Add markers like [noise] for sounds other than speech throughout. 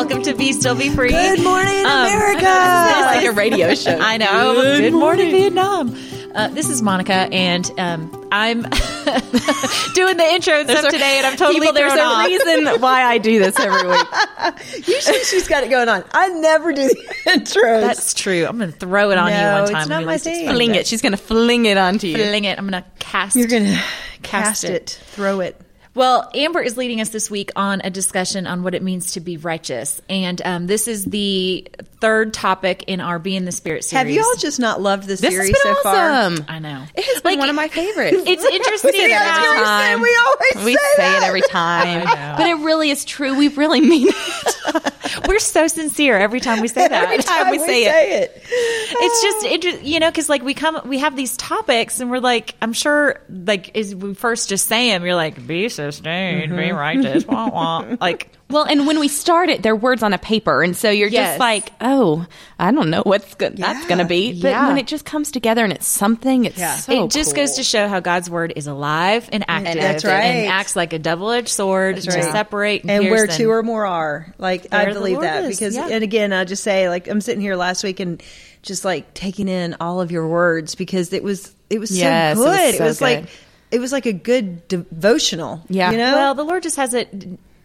Good morning. Welcome to Be Still Be Free. Good morning, Um, America. [laughs] like a radio [laughs] show. I know. Good, morning, Vietnam. Uh, this is Monica, and um, I'm [laughs] doing the intro and stuff today, and I'm totally People, there's a off. reason why I do this every week. Usually she's got it going on. I never do the intros. That's true. I'm going to throw it on you No, one it's time. not when we my thing. Fling it. She's going to fling it onto you. Fling it. I'm going to cast. You're gonna Cast cast, it. it. throw it. Well, Amber is leading us this week on a discussion on what it means to be righteous, and um, this is the third topic in our Be in the Spirit series. Have you all just not loved the This has series been so far? I know. It has been Like, one of my favorites. [laughs] It's interesting. [laughs] say that how- every time. We always we say say that. it every [laughs] time, I know. but it really is true. We really mean it. We're so sincere every time we say that. [laughs] Every time we say it. it. It's just, it, just- you know, because like we come, we have these topics, and we're like, I'm sure, like, is we first just say them, you're like, be sustained, be mm-hmm. righteous, wah wah. [laughs] Like, Well, and when we start it, they're words on a paper, and so you're Yes. just like, oh, I don't know what's good. That's going to be. But Yeah. when it just comes together and it's something, it's Yeah. so it just cool. goes to show how God's word is alive and active, That's right. and acts like a double-edged sword That's to right. separate and, and pierce where two or more are. Like I believe Lord that is, because, yeah. and again, I just say like I'm sitting here last week and just like taking in all of your words because it was it was Yes, so good. It so was, good. like it was like a good devotional. Yeah. you know. Well, the Lord just has a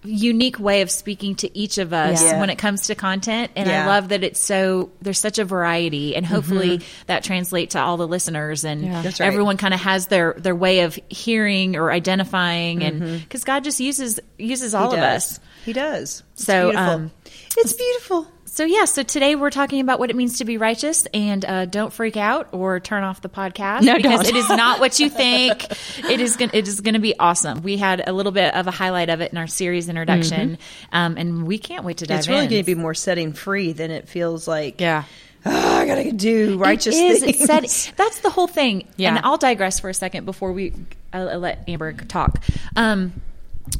unique way of speaking to each of us Yeah. when it comes to content and I love that it's so there's such a variety and hopefully that translates to all the listeners and Yeah. Right. everyone kind of has their their way of hearing or identifying and cuz God just uses uses all of us. He does. It's So, beautiful. um, it's beautiful. So yeah, so today we're talking about what it means to be righteous, and uh, don't freak out or turn off the podcast No, because don't. it is not what you [laughs] think. it is gonna, it is going to be awesome. We had a little bit of a highlight of it in our series introduction, um, and we can't wait to dive It's really going to be more setting free than it feels like. Yeah. "Oh, I gotta do righteous it is. things. It's said, that's the whole thing. Yeah. And I'll digress for a second before we I'll, I'll let Amber talk. Um,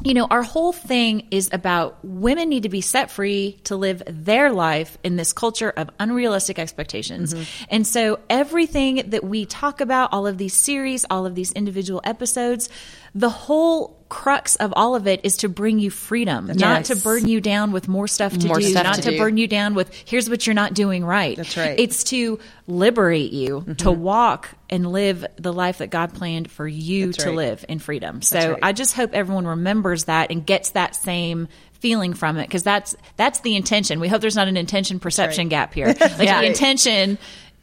you know, our whole thing is about women need to be set free to live their life in this culture of unrealistic expectations. Mm-hmm. And so everything that we talk about, all of these series, all of these individual episodes, the whole crux of all of it is to bring you freedom, not to burden you down with more stuff to More do, stuff not to to do. burden you down with here's what you're not doing right. That's right. It's to liberate you mm-hmm. to walk and live the life that God planned for you That's to right. live in freedom. So right. I just hope everyone remembers that and gets that same feeling from it because that's that's the intention. We hope there's not an intention perception gap here. [laughs] Like Yeah. the intention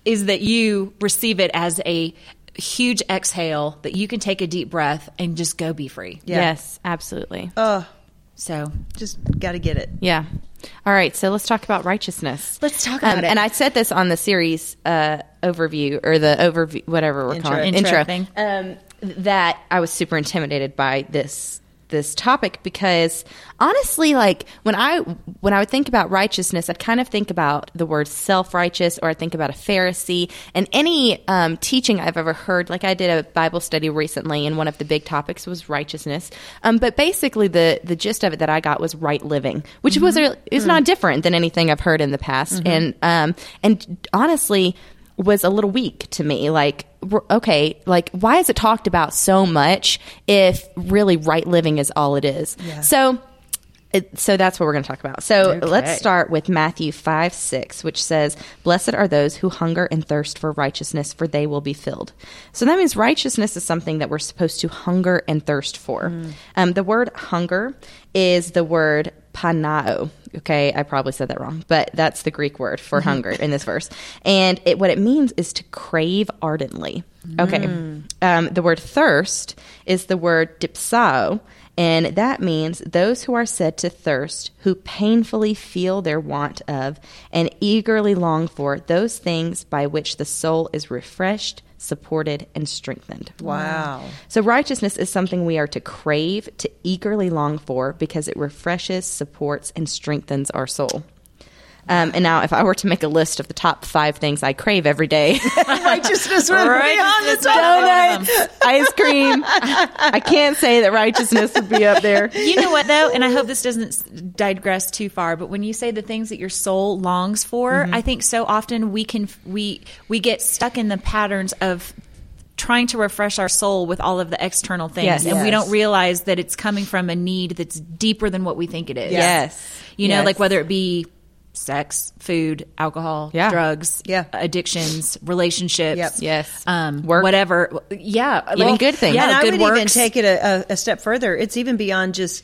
is that you receive it as a huge exhale that you can take a deep breath and just go be free. Yeah. Yes, absolutely. Oh, So just got to get it. Yeah. All right. So let's talk about righteousness. Let's talk about Um, it. And I said this on the series uh, overview or the overview, whatever we're Intro. calling it, Intro thing. Um, that I was super intimidated by this this topic because honestly, like when I when I would think about righteousness, I'd kind of think about the word self righteous, or I think about a Pharisee. And any um, teaching I've ever heard, like I did a Bible study recently, and one of the big topics was righteousness. Um, but basically, the the gist of it that I got was right living, which was a, is not different than anything I've heard in the past. And um, and honestly was a little weak to me. Like, okay, like why is it talked about so much if really right living is all it is? Yeah. So. So that's what we're going to talk about. So Okay. let's start with Matthew 5 6, which says, Blessed are those who hunger and thirst for righteousness, for they will be filled. So that means righteousness is something that we're supposed to hunger and thirst for. Um, the word hunger is the word panao. Okay, I probably said that wrong, but that's the Greek word for hunger in this verse. And it, what it means is to crave ardently. Okay, um, the word thirst is the word dipsao, and that means those who are said to thirst, who painfully feel their want of and eagerly long for those things by which the soul is refreshed, supported, and strengthened. Wow. So, righteousness is something we are to crave, to eagerly long for, because it refreshes, supports, and strengthens our soul. Um, and now, if I were to make a list of the top five things I crave every day, [laughs] Righteousness would be on the Righteousness top. would be one of ice cream, I can't say that righteousness would be up there. you know what though and i hope this doesn't digress too far but when you say the things that your soul longs for Mm-hmm. i think so often we can we we get stuck in the patterns of trying to refresh our soul with all of the external things Yes. and we don't realize that it's coming from a need that's deeper than what we think it is. Yes. You know, Yes. like whether it be sex, food, alcohol, Yeah. drugs, Yeah. addictions, relationships, Yep. Yes. um, Work. whatever. Yeah, Even good things. Yeah, and I good would even take it a, a, a step further. It's even beyond just.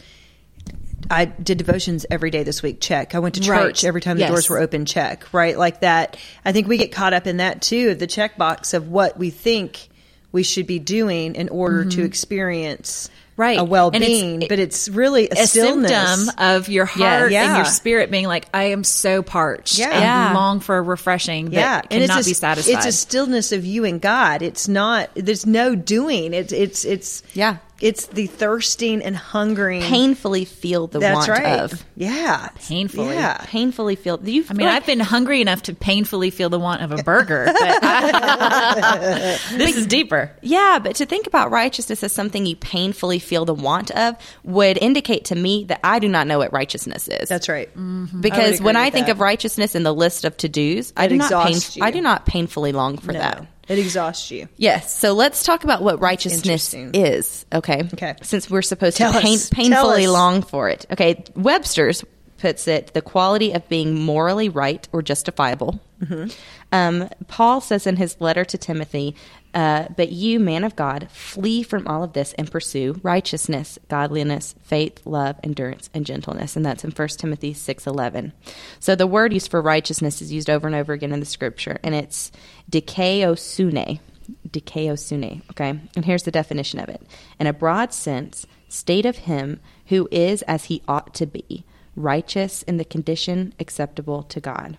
I did devotions every day this week. Check. I went to Right. church every time the Yes. doors were open. Check. Right, like that. I think we get caught up in that too. of The checkbox of what we think we should be doing in order to experience Mm-hmm. Right. a well-being. but it's really a, a stillness. symptom of your heart Yeah. and your spirit being like, I am so parched. Yeah. and Yeah. long for a refreshing that yeah, and cannot it's a, be satisfied. It's a stillness of you and God. It's not. There's no doing. It's it's it's Yeah. It's the thirsting and hungering. Painfully feel the That's want right. of. Yeah, Painfully. Yeah, Painfully feel. You. I mean, I've been hungry enough to painfully feel the want of a burger, but [laughs] [laughs] this is deeper. Yeah, but to think about righteousness as something you painfully feel the want of would indicate to me that I do not know what righteousness is. that's right. Mm-hmm. because agree when I think that. of righteousness in the list of to dos, I do not pain. I do not painfully long for No, that. It exhausts you. Yes, so let's talk about what righteousness is. Okay, Okay. Since we're supposed Tell to pain, painfully long for it. Okay, Webster's puts it the quality of being morally right or justifiable. Mm-hmm. Um, Paul says in his letter to Timothy, uh, "But you, man of God, flee from all of this and pursue righteousness, godliness, faith, love, endurance, and gentleness." And that's in 1 Timothy six eleven. So the word used for righteousness is used over and over again in the Scripture, and it's dikaiosune. Dikaiosune. Okay, and here's the definition of it: in a broad sense, state of him who is as he ought to be, righteous in the condition acceptable to God.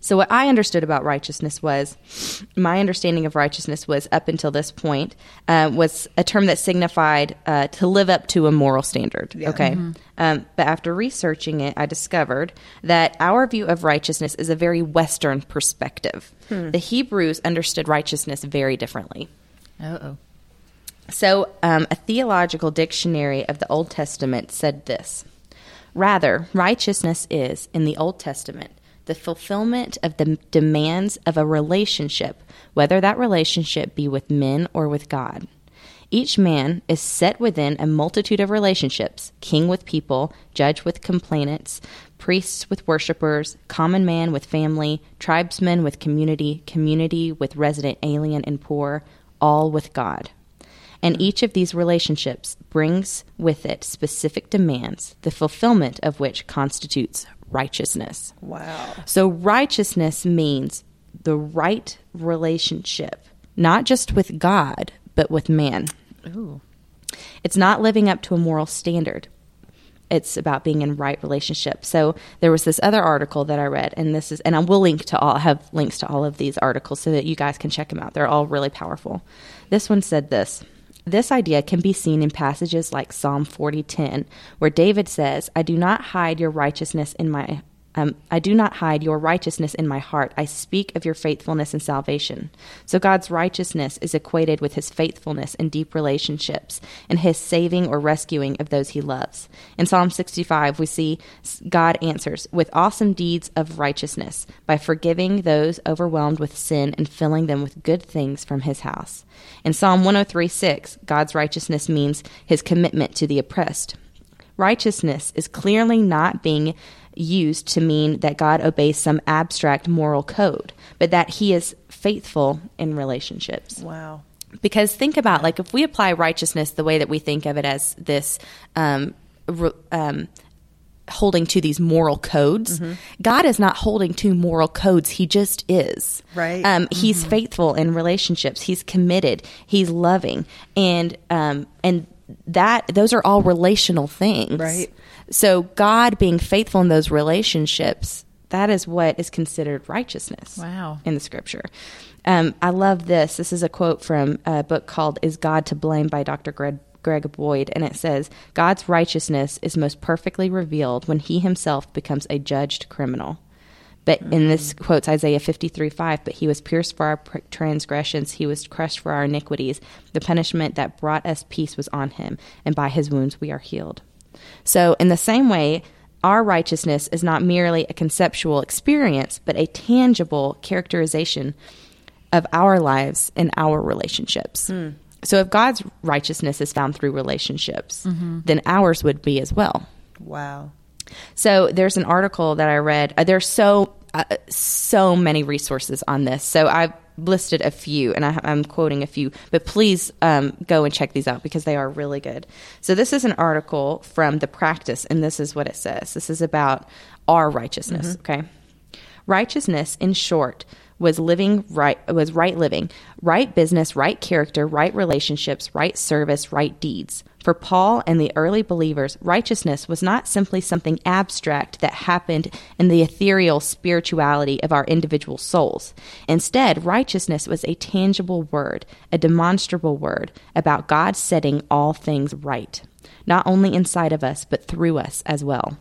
So, what I understood about righteousness was my understanding of righteousness was up until this point uh, was a term that signified uh, to live up to a moral standard. Okay. Um, but after researching it, I discovered that our view of righteousness is a very Western perspective. The Hebrews understood righteousness very differently. Oh, So, um, a theological dictionary of the Old Testament said this Rather, righteousness is, in the Old Testament, the fulfillment of the demands of a relationship, whether that relationship be with men or with God. Each man is set within a multitude of relationships king with people, judge with complainants, priests with worshippers, common man with family, tribesman with community, community with resident alien and poor, all with God. And each of these relationships brings with it specific demands, the fulfillment of which constitutes righteousness. Wow. So, righteousness means the right relationship, not just with God, but with man. Ooh. It's not living up to a moral standard. It's about being in right relationship. So there was this other article that I read, and this is, and I will link to all, have links to all of these articles so that you guys can check them out. They're all really powerful. This one said this. This idea can be seen in passages like Psalm 40:10, where David says, "I do not hide your righteousness in my um, I do not hide your righteousness in my heart. I speak of your faithfulness and salvation. So God's righteousness is equated with his faithfulness in deep relationships and his saving or rescuing of those he loves. In Psalm 65, we see God answers with awesome deeds of righteousness by forgiving those overwhelmed with sin and filling them with good things from his house. In Psalm 103 6, God's righteousness means his commitment to the oppressed. Righteousness is clearly not being used to mean that God obeys some abstract moral code, but that he is faithful in relationships. Wow. Because think about like if we apply righteousness the way that we think of it as this um, re- um, holding to these moral codes, God is not holding to moral codes. He just is. Right. Um, He's faithful in relationships. He's committed. He's loving, and um, and that those are all relational things. Right. So God being faithful in those relationships, that is what is considered righteousness. Wow. In the scripture. Um, I love this. This is a quote from a book called Is God to Blame by Dr. Greg, Greg Boyd. And it says, God's righteousness is most perfectly revealed when he himself becomes a judged criminal. But in this quotes Isaiah 53 5, but he was pierced for our transgressions, he was crushed for our iniquities. The punishment that brought us peace was on him, and by his wounds we are healed. So, in the same way, our righteousness is not merely a conceptual experience, but a tangible characterization of our lives and our relationships. So if God's righteousness is found through relationships, then ours would be as well. Wow. So there's an article that I read. Uh, there's so uh, so many resources on this. So I've listed a few, and I, I'm quoting a few. But please um, go and check these out because they are really good. So this is an article from the Practice, and this is what it says. This is about our righteousness. Okay, righteousness, in short, was living right was right living, right business, right character, right relationships, right service, right deeds. For Paul and the early believers, righteousness was not simply something abstract that happened in the ethereal spirituality of our individual souls. Instead, righteousness was a tangible word, a demonstrable word about God setting all things right, not only inside of us, but through us as well.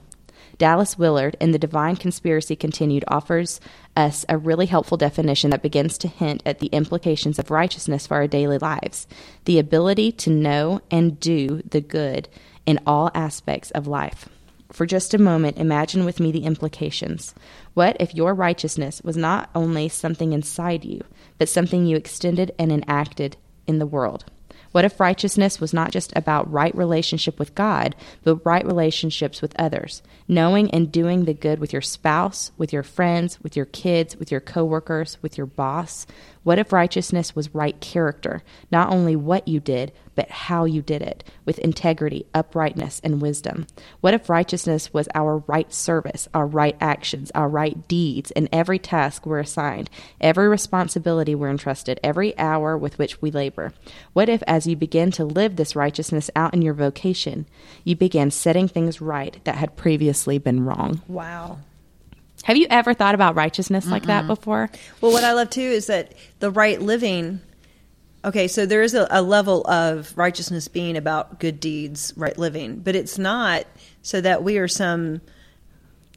Dallas Willard in The Divine Conspiracy Continued offers us a really helpful definition that begins to hint at the implications of righteousness for our daily lives the ability to know and do the good in all aspects of life. For just a moment, imagine with me the implications. What if your righteousness was not only something inside you, but something you extended and enacted in the world? What if righteousness was not just about right relationship with God, but right relationships with others? Knowing and doing the good with your spouse, with your friends, with your kids, with your coworkers, with your boss? What if righteousness was right character, not only what you did, but how you did it, with integrity, uprightness, and wisdom? What if righteousness was our right service, our right actions, our right deeds, in every task we're assigned, every responsibility we're entrusted, every hour with which we labor? What if, as you begin to live this righteousness out in your vocation, you began setting things right that had previously been wrong? Wow. Have you ever thought about righteousness like that before? Well, what I love too is that the right living. Okay, so there is a, a level of righteousness being about good deeds, right living, but it's not so that we are some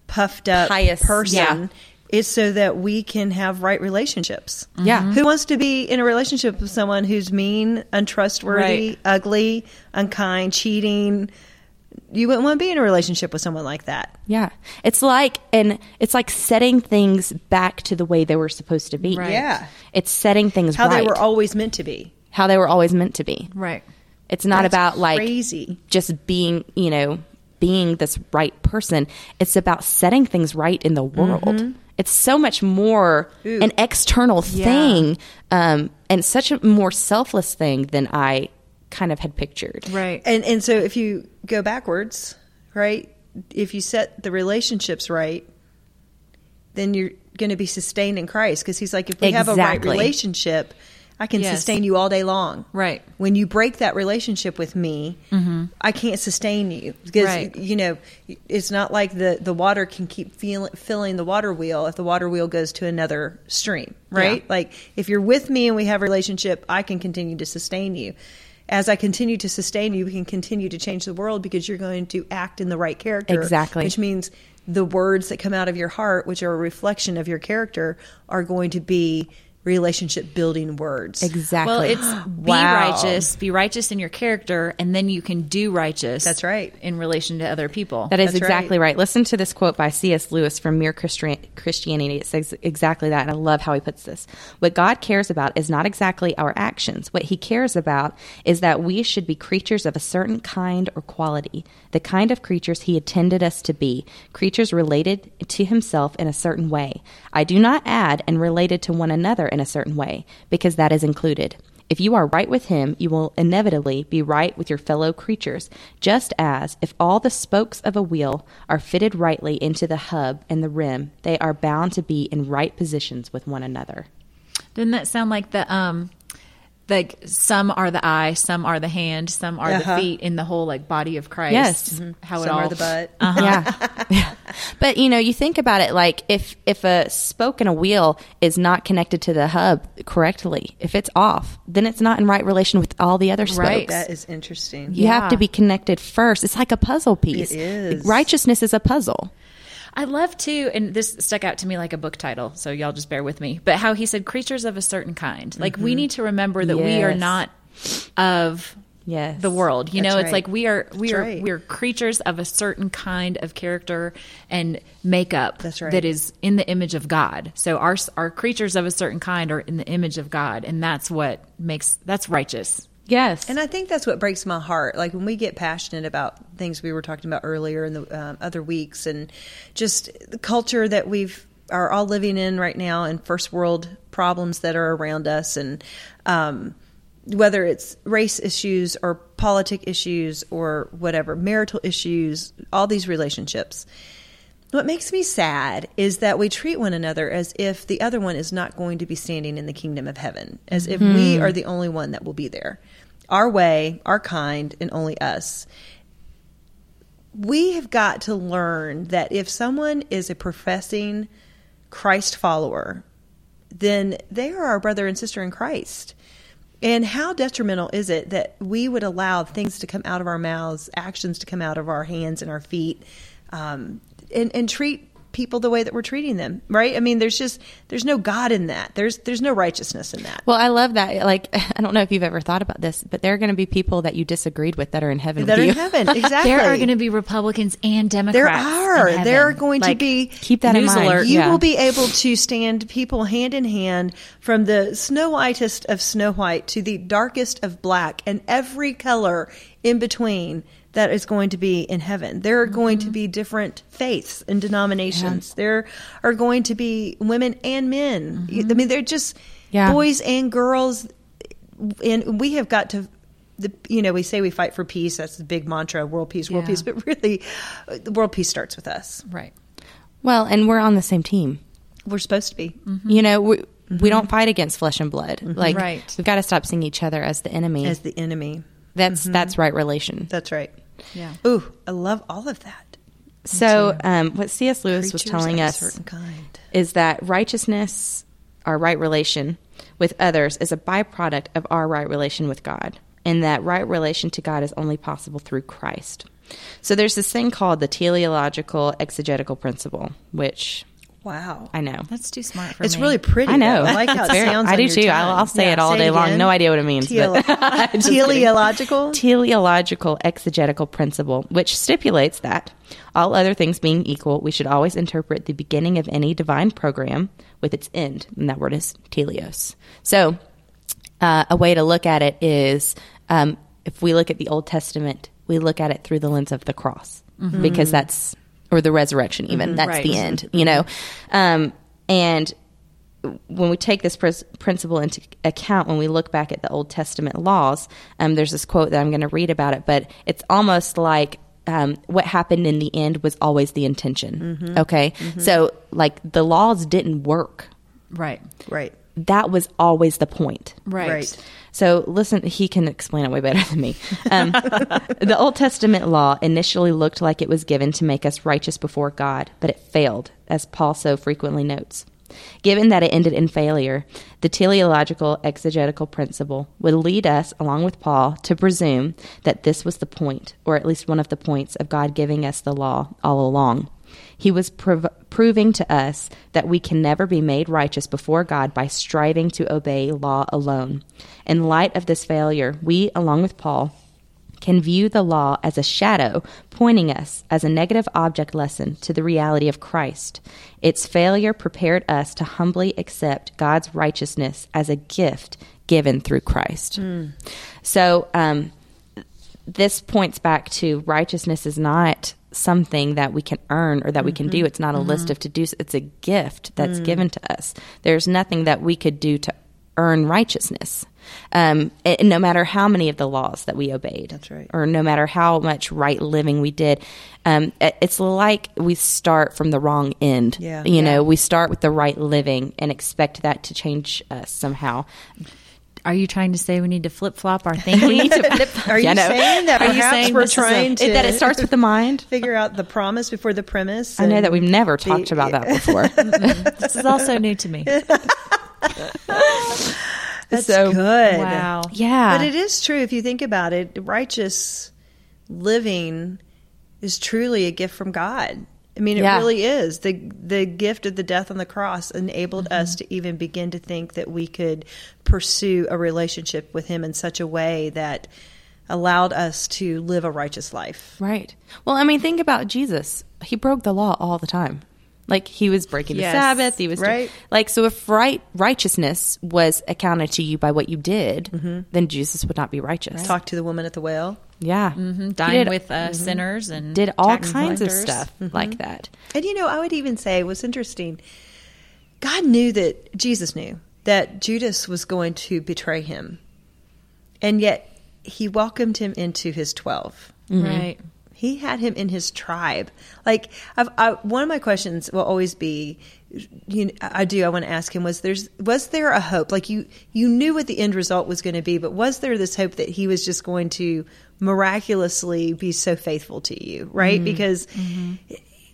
puffed up Pious, person. yeah. It's so that we can have right relationships. Yeah. Mm-hmm. Who wants to be in a relationship with someone who's mean, untrustworthy, Right. ugly, unkind, cheating? You wouldn't want to be in a relationship with someone like that. Yeah. It's like and it's like setting things back to the way they were supposed to be. Right. Yeah. It's setting things How right. they were always meant to be. how they were always meant to be. Right. It's not That's about like crazy. just being, you know, being this right person. It's about setting things right in the world. Mm-hmm. It's so much more Ooh. an external Yeah. thing um, and such a more selfless thing than I kind of had pictured. Right. And and so if you go backwards, right? If you set the relationships right, then you're going to be sustained in Christ because he's like if we have a right relationship, I can Yes. sustain you all day long. Right. When you break that relationship with me, mm-hmm. I can't sustain you because Right. you know it's not like the the water can keep feel, filling the water wheel if the water wheel goes to another stream, right? Yeah. Like if you're with me and we have a relationship, I can continue to sustain you. As I continue to sustain you, we can continue to change the world because you're going to act in the right character. Exactly. Which means the words that come out of your heart, which are a reflection of your character, are going to be relationship building words. Exactly. Well, it's [gasps] be Wow. righteous, be righteous in your character, and then you can do righteous. That's right. In relation to other people. That is That's exactly right. right. Listen to this quote by C.S. Lewis from Mere Christian- Christianity. It says exactly that, and I love how he puts this. What God cares about is not exactly our actions. What he cares about is that we should be creatures of a certain kind or quality, the kind of creatures he intended us to be, creatures related to himself in a certain way. I do not add and related to one another in a certain way, because that is included. If you are right with him, you will inevitably be right with your fellow creatures, just as if all the spokes of a wheel are fitted rightly into the hub and the rim, they are bound to be in right positions with one another. Doesn't that sound like the um like some are the eye, some are the hand, some are Uh-huh. the feet in the whole like body of Christ. Yes. How it all are the butt. [laughs] Yeah. yeah. [laughs] But you know, you think about it like if if a spoke in a wheel is not connected to the hub correctly, if it's off, then it's not in right relation with all the other spokes. Right. That is interesting. You have to be connected first. It's like a puzzle piece. It is. Righteousness is a puzzle. I love too, and this stuck out to me like a book title, so y'all just bear with me. But how he said creatures of a certain kind. Like we mm-hmm. need to remember that we are not of Yes. the world. You That's know, it's right. like we are we That's are right. we are creatures of a certain kind of character and makeup That's right. that is in the image of God. So our our creatures of a certain kind are in the image of God, and that's what makes that's righteous. Yes. And I think that's what breaks my heart. Like when we get passionate about things we were talking about earlier in the um, other weeks, and just the culture that we've are all living in right now, and first world problems that are around us, and um, whether it's race issues or politic issues or whatever, marital issues, all these relationships. What makes me sad is that we treat one another as if the other one is not going to be standing in the kingdom of heaven, as if we are the only one that will be there. Our way, our kind, and only us. We have got to learn that if someone is a professing Christ follower, then they are our brother and sister in Christ. And how detrimental is it that we would allow things to come out of our mouths, actions to come out of our hands and our feet, um, and, and treat people the way that we're treating them, right? I mean, there's just there's no God in that. There's there's no righteousness in that. well, I love that. Like, [laughs] I don't know if you've ever thought about this, but there are going to be people that you disagreed with that are in heaven that are with in heaven, [laughs] exactly. There are going to be Republicans and Democrats. There are. There are going to be Keep that in news mind. alert. You Yeah. will be able to stand people hand in hand from the snow whitest of snow white to the darkest of black and every color in between that is going to be in heaven. There are going to mm-hmm. be different faiths and denominations. There are going to be women and men. I mm-hmm. mean, they're just Yeah. boys and girls. And we have got to. The, you know, we say we fight for peace. That's the big mantra: world peace, world Yeah. peace. But really, the world peace starts with us. right. Well, and we're on the same team. We're supposed to be. Mm-hmm. You know, we, we don't fight against flesh and blood. Like, Right. we've got to stop seeing each other as the enemy. as the enemy. That's that's right relation. That's right. Yeah. Ooh, I love all of that. So, um, what C.S. Lewis was telling us kind. is that righteousness, our right relation with others, is a byproduct of our right relation with God, and that right relation to God is only possible through Christ. So, there's this thing called the teleological exegetical principle, which Wow. I know. That's too smart for It's me. It's really pretty. I know. though. I like how it very- sounds. I do too. I'll. I'll say Yeah, it all day long. No idea what it means. Tele- but- [laughs] teleological. teleological exegetical principle, which stipulates that, all other things being equal, we should always interpret the beginning of any divine program with its end, and that word is teleos. So, uh, a way to look at it is um, if we look at the Old Testament, we look at it through the lens of the cross because that's, or the resurrection, even that's Right. the end, you know. Um, and when we take this pres- principle into account, when we look back at the Old Testament laws, um, there's this quote that I'm going to read about it, but it's almost like um, what happened in the end was always the intention. Okay, so like the laws didn't work. right. Right. That was always the point. Right. Right. So listen, he can explain it way better than me. Um, [laughs] the Old Testament law initially looked like it was given to make us righteous before God, but it failed, as Paul so frequently notes. Given that it ended in failure, the teleological exegetical principle would lead us, along with Paul, to presume that this was the point, or at least one of the points, of God giving us the law all along. He was prov- proving to us that we can never be made righteous before God by striving to obey law alone. In light of this failure, we, along with Paul, can view the law as a shadow pointing us as a negative object lesson to the reality of Christ. Its failure prepared us to humbly accept God's righteousness as a gift given through Christ. So, um, this points back to righteousness is not something that we can earn or that we can do. Mm-hmm. It's not a list mm-hmm. of to dos. It's a gift that's mm. given to us. There's nothing that we could do to earn righteousness. Um, and no matter how many of the laws that we obeyed, That's right. or no matter how much right living we did, um, it- it's like we start from the wrong end. Yeah. you know, we start with the right living and expect that to change us somehow. Are you trying to say we need to flip flop our [laughs] thinking? Are you Yeah, saying that Are you perhaps saying we're this is a- trying to that it starts with the mind. figure out the promise before the premise? I know that we've never the- talked about that before. [laughs] [laughs] this is also new to me. That's So- good. Wow. yeah, But it is true if you think about it. Righteous living is truly a gift from God. I mean, it Yeah. really is. the The gift of the death on the cross enabled mm-hmm. us to even begin to think that we could pursue a relationship with Him in such a way that allowed us to live a righteous life. Right. Well, I mean, think about Jesus. He broke the law all the time. Like he was breaking Yes. the Sabbath. He was Right. like so. If right righteousness was accounted to you by what you did, then Jesus would not be righteous. Talk to the woman at the well. Yeah, mm-hmm. Dine with uh, sinners and did all kinds of stuff like that. And you know, I would even say what's interesting, God knew that Jesus knew that Judas was going to betray him. And yet he welcomed him into his 12. Right. He had him in his tribe. Like I've, I, one of my questions will always be, you know, I do. I want to ask him was there's was there a hope? Like you you knew what the end result was going to be, but was there this hope that he was just going to miraculously be so faithful to you, right? Mm-hmm. Because mm-hmm.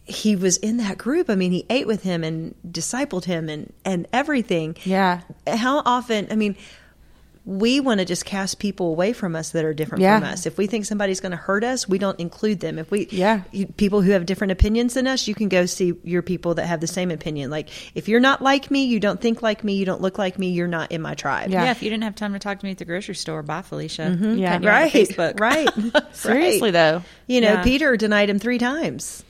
he was in that group. I mean, he ate with him and discipled him and and everything. Yeah. How often? I mean, we want to just cast people away from us that are different Yeah. from us. If we think somebody's going to hurt us, we don't include them. If we, Yeah. you, people who have different opinions than us, you can go see your people that have the same opinion. Like, if you're not like me, you don't think like me, you don't look like me, you're not in my tribe. Yeah. Yeah. if you didn't have time to talk to me at the grocery store, bye, Felicia. Mm-hmm. Yeah. Cutting you out of Right. Facebook. Right. [laughs] [laughs] Seriously Right. though, You know, Yeah. Peter denied him three times.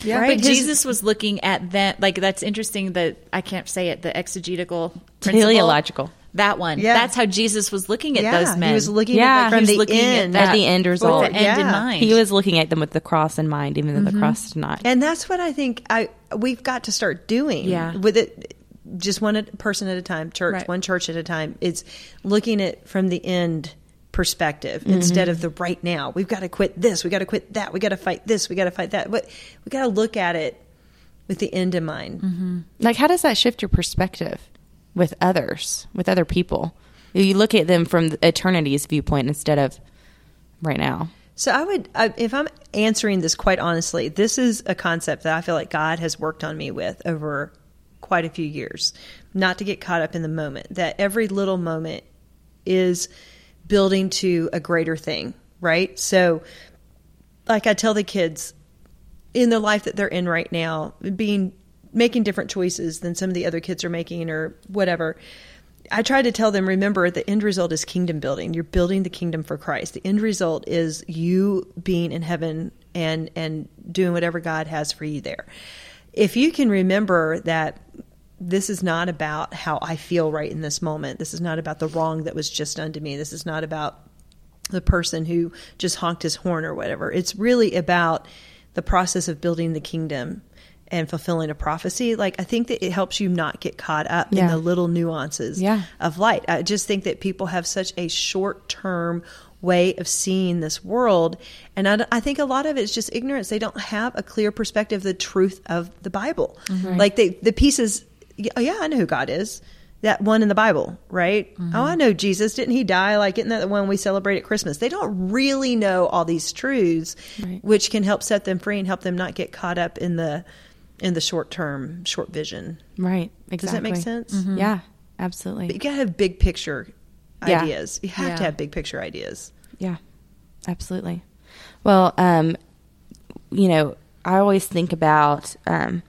Yeah, Right? but His- Jesus was looking at that. Like that's interesting. That I can't say it. The exegetical, principle. teleological. That one. Yeah. That's how Jesus was looking at yeah, those men. he was looking Yeah. at that He from the looking at end. that At the end result. with the end in mind. he was looking at them with the cross in mind, even though the cross did not. And that's what I think I we've got to start doing. Yeah. With it just one person at a time, church, Right. one church at a time. It's looking at from the end perspective Mm-hmm. instead of the right now. We've got to quit this, we got to quit that, we got to fight this, we got to fight that. But we got to look at it with the end in mind. Mm-hmm. Like, how does that shift your perspective with others, with other people? You look at them from eternity's viewpoint instead of right now. So I would, I, if I'm answering this quite honestly, this is a concept that I feel like God has worked on me with over quite a few years. Not to get caught up in the moment. That every little moment is building to a greater thing, right? So, like I tell the kids in the life that they're in right now, being making different choices than some of the other kids are making or whatever. I try to tell them, remember, the end result is kingdom building. You're building the kingdom for Christ. The end result is you being in heaven and and doing whatever God has for you there. If you can remember that this is not about how I feel right in this moment. This is not about the wrong that was just done to me. This is not about the person who just honked his horn or whatever. It's really about the process of building the kingdom and fulfilling a prophecy. Like I think that it helps you not get caught up in the little nuances Yeah. of light. I just think that people have such a short term way of seeing this world. And I, I think a lot of it is just ignorance. They don't have a clear perspective of the truth of the Bible. Mm-hmm. Like they, the pieces, yeah, oh, yeah, I know who God is. That one in the Bible, right? Mm-hmm. Oh, I know Jesus. Didn't he die? Like, isn't that the one we celebrate at Christmas? They don't really know all these truths, Right. which can help set them free and help them not get caught up in the in the short term, short vision. Right. Exactly. Does that make sense? Yeah, absolutely. But you gotta have big picture Yeah. ideas. You have to have big picture ideas. Yeah, absolutely. Well, um, you know, I always think about. Um,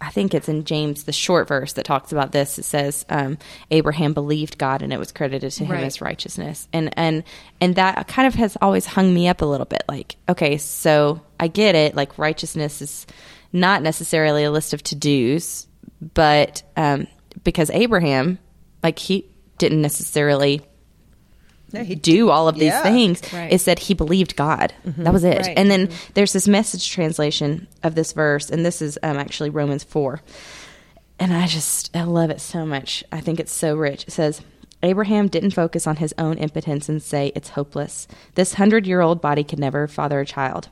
I think it's in James, the short verse that talks about this. It says, um, "Abraham believed God, and it was credited to him Right. as righteousness." And and and that kind of has always hung me up a little bit. Like, okay, so I get it. Like, righteousness is not necessarily a list of to dos, but um, because Abraham, like, he didn't necessarily No, he do all of these Yeah. things Right. is that he believed God. That was it. Right. And then there's this message translation of this verse, and this is um, actually Romans 4. And I just, I love it so much. I think it's so rich. It says, Abraham didn't focus on his own impotence and say, it's hopeless. This hundred year old body could never father a child.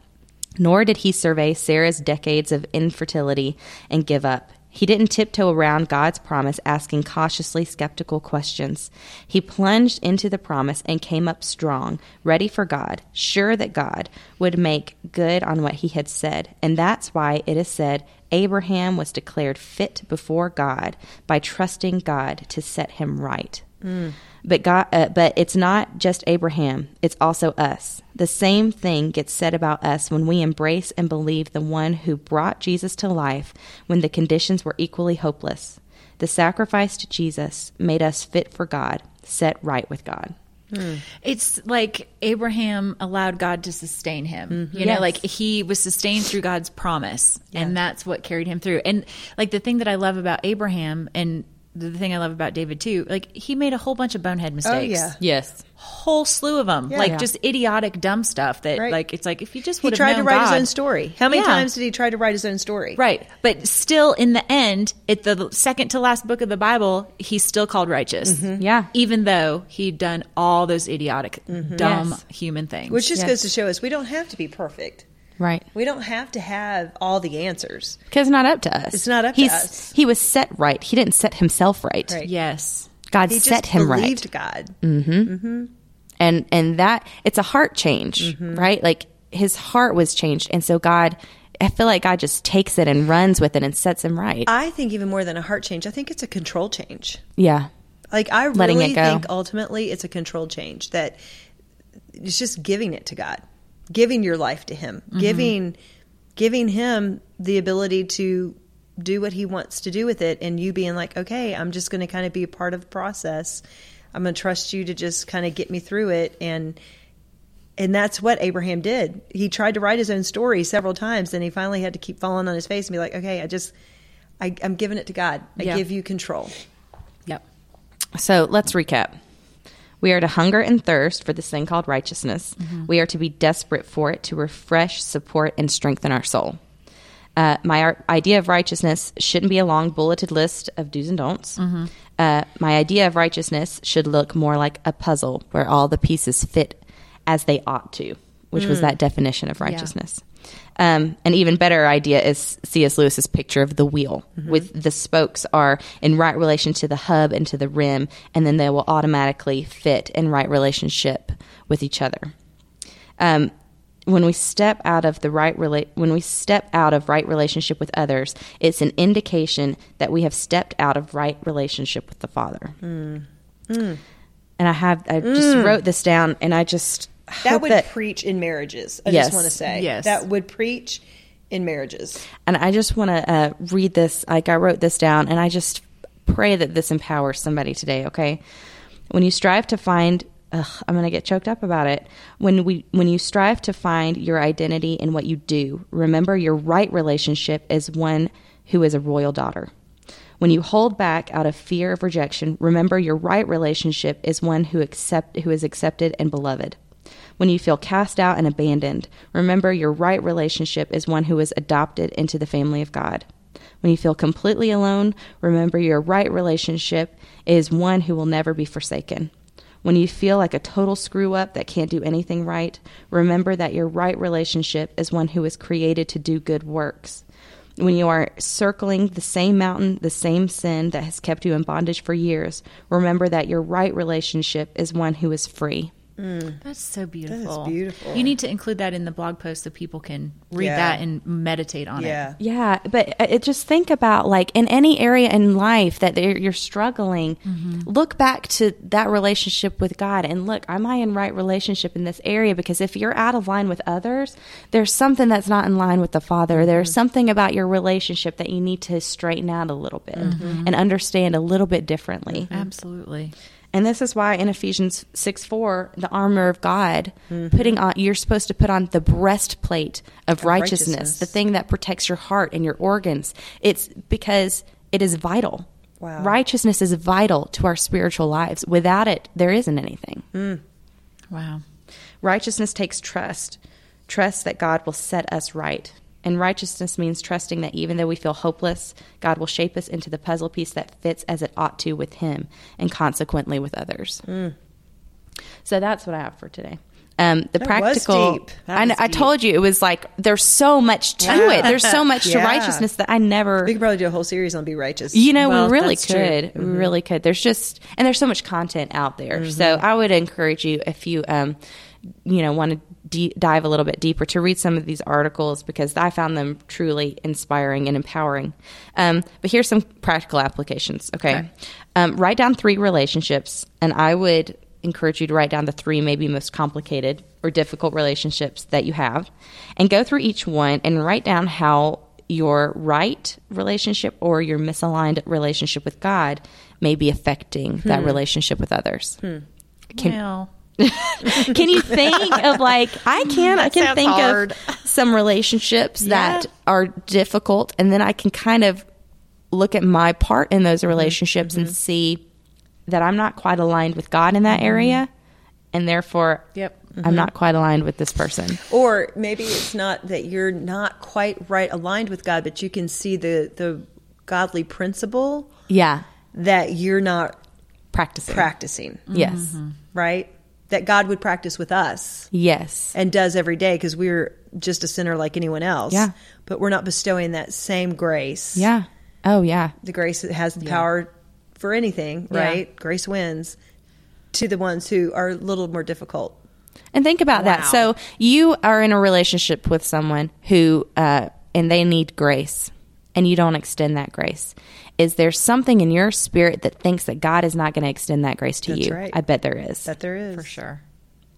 Nor did he survey Sarah's decades of infertility and give up. He didn't tiptoe around God's promise, asking cautiously skeptical questions. He plunged into the promise and came up strong, ready for God, sure that God would make good on what he had said. And that's why it is said Abraham was declared fit before God by trusting God to set him right. Mm. But God, uh, but it's not just Abraham; it's also us. The same thing gets said about us when we embrace and believe the one who brought Jesus to life when the conditions were equally hopeless. The sacrifice to Jesus made us fit for God, set right with God. Hmm. It's like Abraham allowed God to sustain him. Mm-hmm. You know, Yes. like he was sustained through God's promise, and that's what carried him through. And like the thing that I love about Abraham and the thing I love about David too, like he made a whole bunch of bonehead mistakes. Oh, yeah. Yes. Whole slew of them, Yeah. like Yeah. just idiotic, dumb stuff that, Right. like, it's like if you just He have tried to known write his own story. How many Yeah. times did he try to write his own story? Right. But still, in the end, at the second to last book of the Bible, he's still called righteous. Mm-hmm. Yeah. Even though he'd done all those idiotic, dumb Yes. human things. Which just Yes. goes to show us we don't have to be perfect. Right. We don't have to have all the answers. Because it's not up to us. It's not up to us. He was set right. He didn't set himself right. Right. yes. God He set just him believed right. God. Mm-hmm. Mm-hmm. and and that it's a heart change mm-hmm. right like his heart was changed and so god i feel like god just takes it and runs with it and sets him right I think even more than a heart change, I think it's a control change. yeah Like I Letting really it go. think ultimately it's a control change that it's just giving it to God, giving your life to Him, Mm-hmm. giving giving Him the ability to do what He wants to do with it, and you being like, okay, I'm just going to kind of be a part of the process. I'm going to trust you to just kind of get me through it, and and that's what Abraham did. He tried to write his own story several times, and he finally had to keep falling on his face and be like, okay, I just. I, I'm giving it to God. I Yeah. give you control. Yep. so let's recap we are to hunger and thirst for this thing called righteousness. We are to be desperate for it to refresh support and strengthen our soul. Uh, my idea of righteousness shouldn't be a long bulleted list of do's and don'ts. Uh, my idea of righteousness should look more like a puzzle where all the pieces fit as they ought to, which was that definition of righteousness. Um, an even better idea is C.S. Lewis's picture of the wheel, with the spokes are in right relation to the hub and to the rim, and then they will automatically fit in right relationship with each other um, when we step out of the right rela- when we step out of right relationship with others, it's an indication that we have stepped out of right relationship with the Father. And I have I just wrote this down, and I just [sighs] That would that preach in marriages. I Yes. just want to say. Yes. That would preach in marriages. And I just want to uh, read this. Like I wrote this down, and I just pray that this empowers somebody today. Okay, when you strive to find, ugh, I'm going to get choked up about it. When we, when you strive to find your identity in what you do, remember your right relationship is one who is a royal daughter. When you hold back out of fear of rejection, remember your right relationship is one who accept who is accepted and beloved. When you feel cast out and abandoned, remember your right relationship is one who is adopted into the family of God. When you feel completely alone, remember your right relationship is one who will never be forsaken. When you feel like a total screw up that can't do anything right, remember that your right relationship is one who is created to do good works. When you are circling the same mountain, the same sin that has kept you in bondage for years, remember that your right relationship is one who is free. Mm. That's so beautiful. That is beautiful. You need to include that in the blog post so people can read Yeah. that and meditate on Yeah. it. Yeah, but uh, it just think about like in any area in life that you're you're struggling, mm-hmm. look back to that relationship with God and look, am I in right relationship in this area? Because if you're out of line with others, there's something that's not in line with the Father. Mm-hmm. There's something about your relationship that you need to straighten out a little bit mm-hmm. and understand a little bit differently. Absolutely. And this is why in Ephesians 6 4, the armor of God, mm-hmm. putting on, you're supposed to put on the breastplate of, righteousness, righteousness. the thing that protects your heart and your organs. It's because it is vital. Wow. Righteousness is vital to our spiritual lives. Without it, there isn't anything. Mm. Wow. Righteousness takes trust, trust that God will set us right. And righteousness means trusting that even though we feel hopeless, God will shape us into the puzzle piece that fits as it ought to with Him and consequently with others. So that's what I have for today. Um, the was practical. That I, I told you it was like there's so much to Yeah. it. There's so much to [laughs] righteousness that I never. We could probably do a whole series on be righteous. You know, Well, we really could. We really could. There's just and there's so much content out there. So I would encourage you if you um you know want to de- dive a little bit deeper to read some of these articles because I found them truly inspiring and empowering. Um, but here's some practical applications. Okay, Okay. Um, write down three relationships, and I would encourage you to write down the three maybe most complicated or difficult relationships that you have, and go through each one and write down how your right relationship or your misaligned relationship with God may be affecting that relationship with others. Can- well, [laughs] can you think of like [laughs] I can I can think hard. of [laughs] some relationships that are difficult and then I can kind of look at my part in those mm-hmm. relationships and mm-hmm. see that I'm not quite aligned with God in that mm-hmm. area and therefore Yep. I'm not quite aligned with this person. Or maybe it's not that you're not quite right aligned with God, but you can see the the godly principle Yeah. that you're not Practicing. practicing, Yes. right? That God would practice with us Yes. and does every day because we're just a sinner like anyone else. Yeah. But we're not bestowing that same grace. Yeah. Oh yeah. The grace that has the power for anything, Yeah. right? Grace wins to the ones who are a little more difficult. And think about that. So you are in a relationship with someone who, uh, and they need grace, and you don't extend that grace. Is there something in your spirit that thinks that God is not going to extend that grace to That's you? right. I bet there is. That there is. For sure.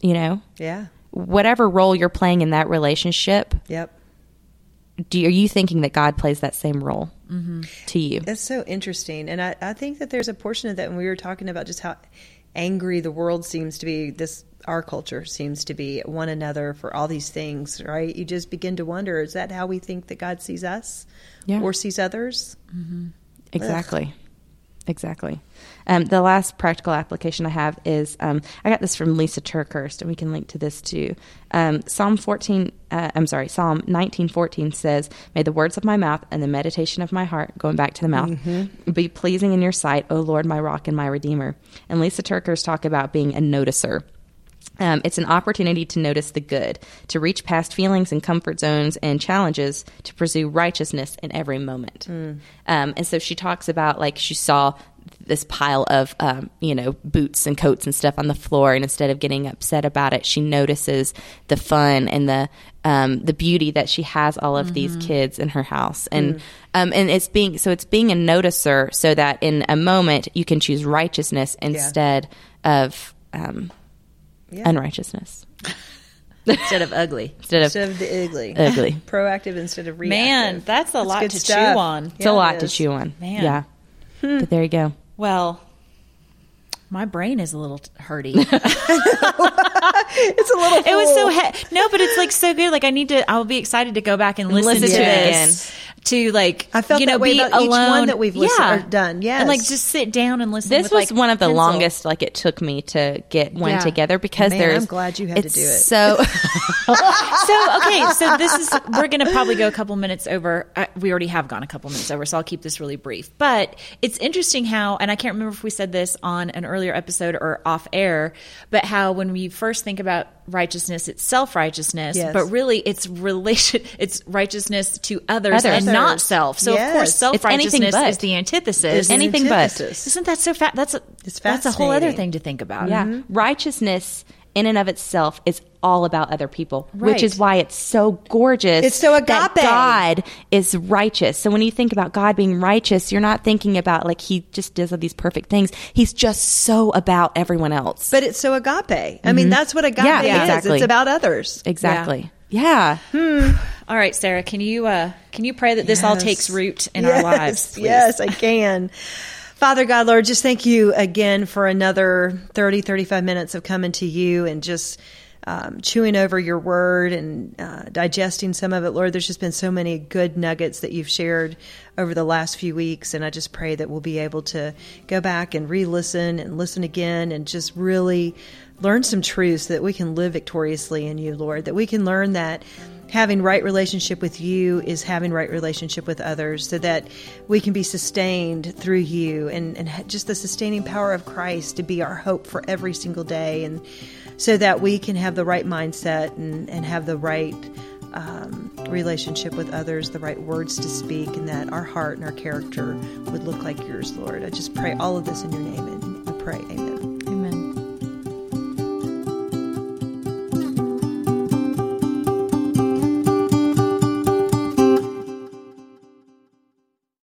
you know, Yeah. whatever role you're playing in that relationship, Yep. do are you thinking that God plays that same role Mm-hmm. to you? That's so interesting. And I, I think that there's a portion of that when we were talking about just how angry the world seems to be, this our culture seems to be one another for all these things, right? You just begin to wonder, is that how we think that God sees us Yeah. or sees others? Exactly. Exactly. Um, the last practical application I have is um, I got this from Lisa TerKeurst, and we can link to this too. Um, Psalm 14, uh, I'm sorry, Psalm 1914 says, May the words of my mouth and the meditation of my heart, going back to the mouth, be pleasing in your sight, O Lord, my rock and my redeemer. And Lisa TerKeurst talk about being a noticer. Um, it's an opportunity to notice the good, to reach past feelings and comfort zones and challenges, to pursue righteousness in every moment. Um, and so she talks about like she saw this pile of um, you know boots and coats and stuff on the floor, and instead of getting upset about it, she notices the fun and the um, the beauty that she has all of these kids in her house, and um, and it's being so it's being a noticer, so that in a moment you can choose righteousness instead of um, Yeah. unrighteousness [laughs] Instead of ugly. instead of Instead of the ugly. ugly. [laughs] Proactive instead of reactive. Man, that's a lot to stuff. chew on. It's Yeah, a it lot to chew on. Man. Yeah. Hmm. But there you go. Well, my brain is a little t- hurty. [laughs] It's a little. it was so full. he- no, but it's like so good. Like I need to. I'll be excited to go back and listen, listen to to it this. To like, I felt you know, that way be about each alone. one that we've listened- yeah. or done, yeah, and like just sit down and listen. This with, was like, one of the pencil. longest like it took me to get one Yeah. together because Man, there's I'm glad you had to do it. So [laughs] so okay, so this is we're going to probably go a couple minutes over. Uh, we already have gone a couple minutes over, so I'll keep this really brief. But it's interesting how, and I can't remember if we said this on an earlier episode or off air, but how when we first think about righteousness, it's self righteousness, Yes. but really it's relation, [laughs] it's righteousness to others, Others. and not self. So of course, self righteousness is the antithesis. It's an anything but. antithesis. Isn't that so fat? That's a It's that's a whole other thing to think about. yeah, mm-hmm. righteousness in and of itself is all about other people, Right. which is why it's so gorgeous. It's so agape. that. God is righteous. So when you think about God being righteous, you're not thinking about like he just does all these perfect things. He's just so about everyone else. But it's so agape. I mean, that's what agape Yeah, is. exactly. It's about others. exactly. Yeah. Hmm. All right, Sarah, can you uh, can you pray that this all takes root in Yes, our lives? [laughs] please? Yes, I can. Father God, Lord, just thank you again for another 30, 35 minutes of coming to you and just um, chewing over your word and uh, digesting some of it. Lord, there's just been so many good nuggets that you've shared over the last few weeks. And I just pray that we'll be able to go back and re listen and listen again and just really learn some truths so that we can live victoriously in you, Lord, that we can learn that having right relationship with you is having right relationship with others so that we can be sustained through you and, and just the sustaining power of christ to be our hope for every single day and so that we can have the right mindset and, and have the right um, relationship with others the right words to speak and that our heart and our character would look like yours lord. I just pray all of this in your name and i pray amen